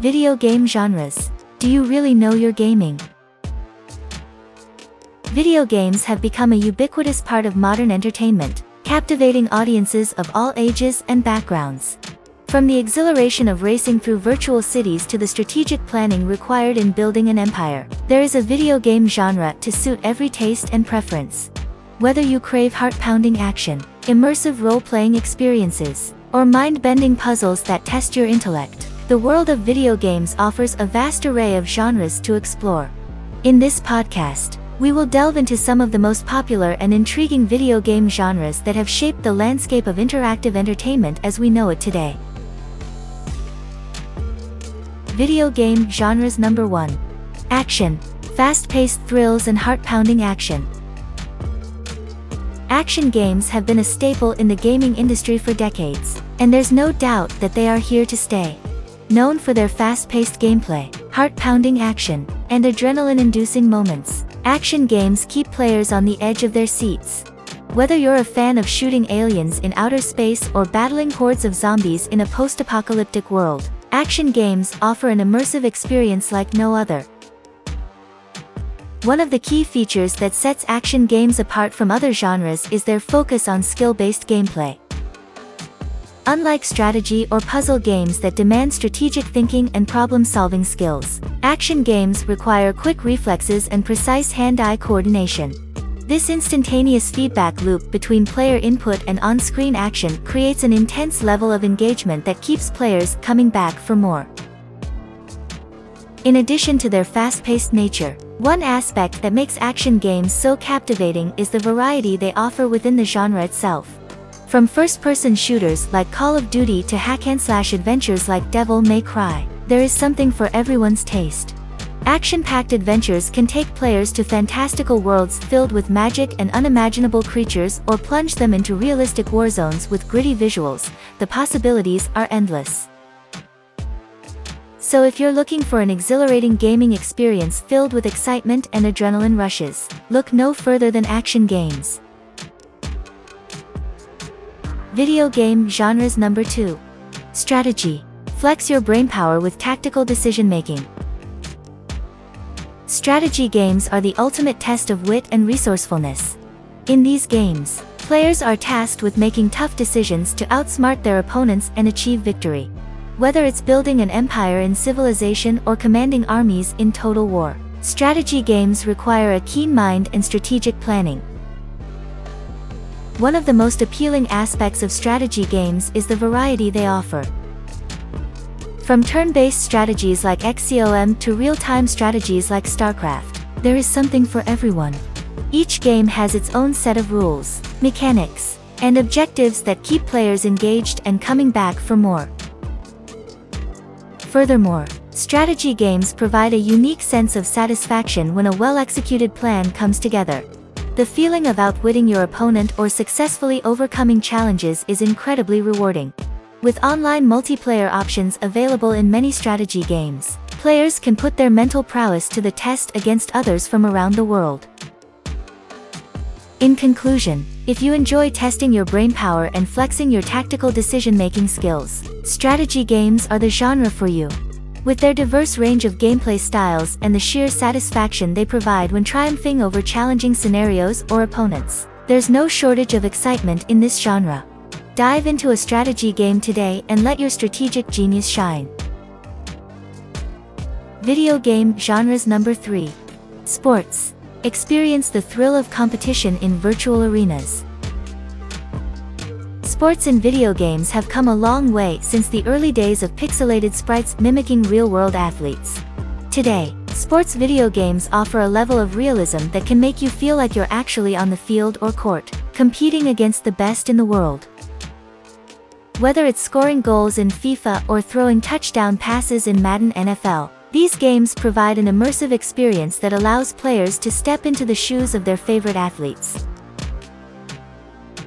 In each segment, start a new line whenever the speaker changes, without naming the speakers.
Video game genres. Do you really know your gaming? Video games have become a ubiquitous part of modern entertainment, captivating audiences of all ages and backgrounds. From the exhilaration of racing through virtual cities to the strategic planning required in building an empire, there is a video game genre to suit every taste and preference. Whether you crave heart-pounding action, immersive role-playing experiences, or mind-bending puzzles that test your intellect, the world of video games offers a vast array of genres to explore. In this podcast, we will delve into some of the most popular and intriguing video game genres that have shaped the landscape of interactive entertainment as we know it today. Video game genres number 1. Action. Fast-paced thrills and heart-pounding action. Action games have been a staple in the gaming industry for decades, and there's no doubt that they are here to stay. Known for their fast-paced gameplay, heart-pounding action, and adrenaline-inducing moments, action games keep players on the edge of their seats. Whether you're a fan of shooting aliens in outer space or battling hordes of zombies in a post-apocalyptic world, Action games offer an immersive experience like no other. One of the key features that sets action games apart from other genres is their focus on skill-based gameplay. Unlike strategy or puzzle games that demand strategic thinking and problem-solving skills, action games require quick reflexes and precise hand-eye coordination. This instantaneous feedback loop between player input and on-screen action creates an intense level of engagement that keeps players coming back for more. In addition to their fast-paced nature, one aspect that makes action games so captivating is the variety they offer within the genre itself. From first-person shooters like Call of Duty to hack-and-slash adventures like Devil May Cry, there is something for everyone's taste. Action-packed adventures can take players to fantastical worlds filled with magic and unimaginable creatures or plunge them into realistic war zones with gritty visuals, the possibilities are endless. So if you're looking for an exhilarating gaming experience filled with excitement and adrenaline rushes, look no further than action games. Video game genres number 2. Strategy. Flex your brainpower with tactical decision-making. Strategy games are the ultimate test of wit and resourcefulness. In these games, players are tasked with making tough decisions to outsmart their opponents and achieve victory. Whether it's building an empire in civilization or commanding armies in total war, strategy games require a keen mind and strategic planning. One of the most appealing aspects of strategy games is the variety they offer. From turn-based strategies like XCOM to real-time strategies like StarCraft, there is something for everyone. Each game has its own set of rules, mechanics, and objectives that keep players engaged and coming back for more. Furthermore, strategy games provide a unique sense of satisfaction when a well-executed plan comes together. The feeling of outwitting your opponent or successfully overcoming challenges is incredibly rewarding. With online multiplayer options available in many strategy games, players can put their mental prowess to the test against others from around the world. In conclusion, if you enjoy testing your brain power and flexing your tactical decision-making skills, strategy games are the genre for you. With their diverse range of gameplay styles and the sheer satisfaction they provide when triumphing over challenging scenarios or opponents, there's no shortage of excitement in this genre. Dive into a strategy game today and let your strategic genius shine. Video game genres number 3. Sports. Experience the thrill of competition in virtual arenas. Sports and video games have come a long way since the early days of pixelated sprites mimicking real-world athletes. Today, sports video games offer a level of realism that can make you feel like you're actually on the field or court, competing against the best in the world. Whether it's scoring goals in FIFA or throwing touchdown passes in Madden NFL, these games provide an immersive experience that allows players to step into the shoes of their favorite athletes.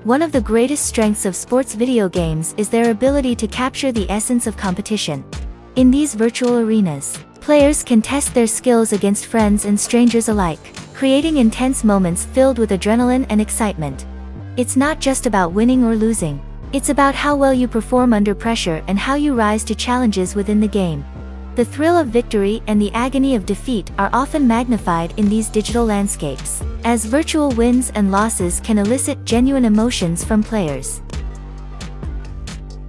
One of the greatest strengths of sports video games is their ability to capture the essence of competition. In these virtual arenas, players can test their skills against friends and strangers alike, creating intense moments filled with adrenaline and excitement. It's not just about winning or losing, it's about how well you perform under pressure and how you rise to challenges within the game. The thrill of victory and the agony of defeat are often magnified in these digital landscapes, as virtual wins and losses can elicit genuine emotions from players.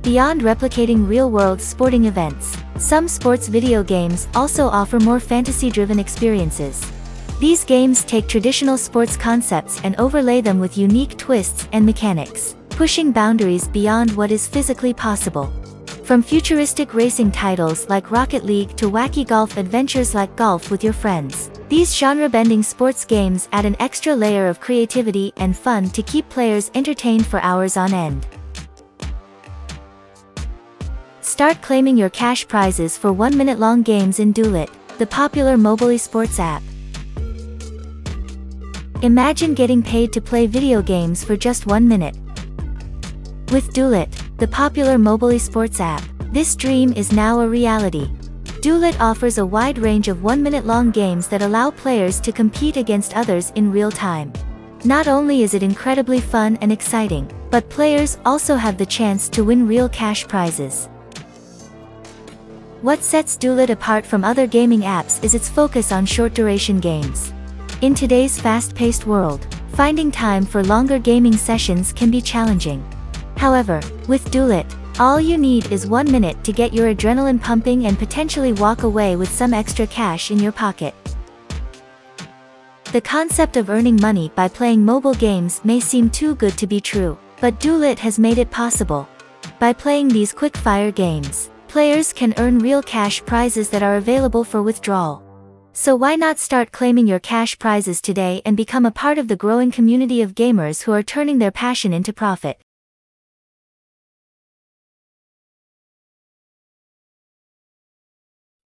Beyond replicating real-world sporting events, some sports video games also offer more fantasy-driven experiences. These games take traditional sports concepts and overlay them with unique twists and mechanics, pushing boundaries beyond what is physically possible. From futuristic racing titles like Rocket League to wacky golf adventures like Golf with Your Friends, these genre-bending sports games add an extra layer of creativity and fun to keep players entertained for hours on end. Start claiming your cash prizes for one-minute-long games in Duelit, the popular mobile esports app. Imagine getting paid to play video games for just one minute. With Duelit, the popular mobile esports app, this dream is now a reality. Duelit offers a wide range of one-minute-long games that allow players to compete against others in real time. Not only is it incredibly fun and exciting, but players also have the chance to win real cash prizes. What sets Duelit apart from other gaming apps is its focus on short-duration games. In today's fast-paced world, finding time for longer gaming sessions can be challenging. However, with Duelit, all you need is one minute to get your adrenaline pumping and potentially walk away with some extra cash in your pocket. The concept of earning money by playing mobile games may seem too good to be true, but Duelit has made it possible. By playing these quick-fire games, Players can earn real cash prizes that are available for withdrawal. So why not start claiming your cash prizes today and become a part of the growing community of gamers who are turning their passion into profit?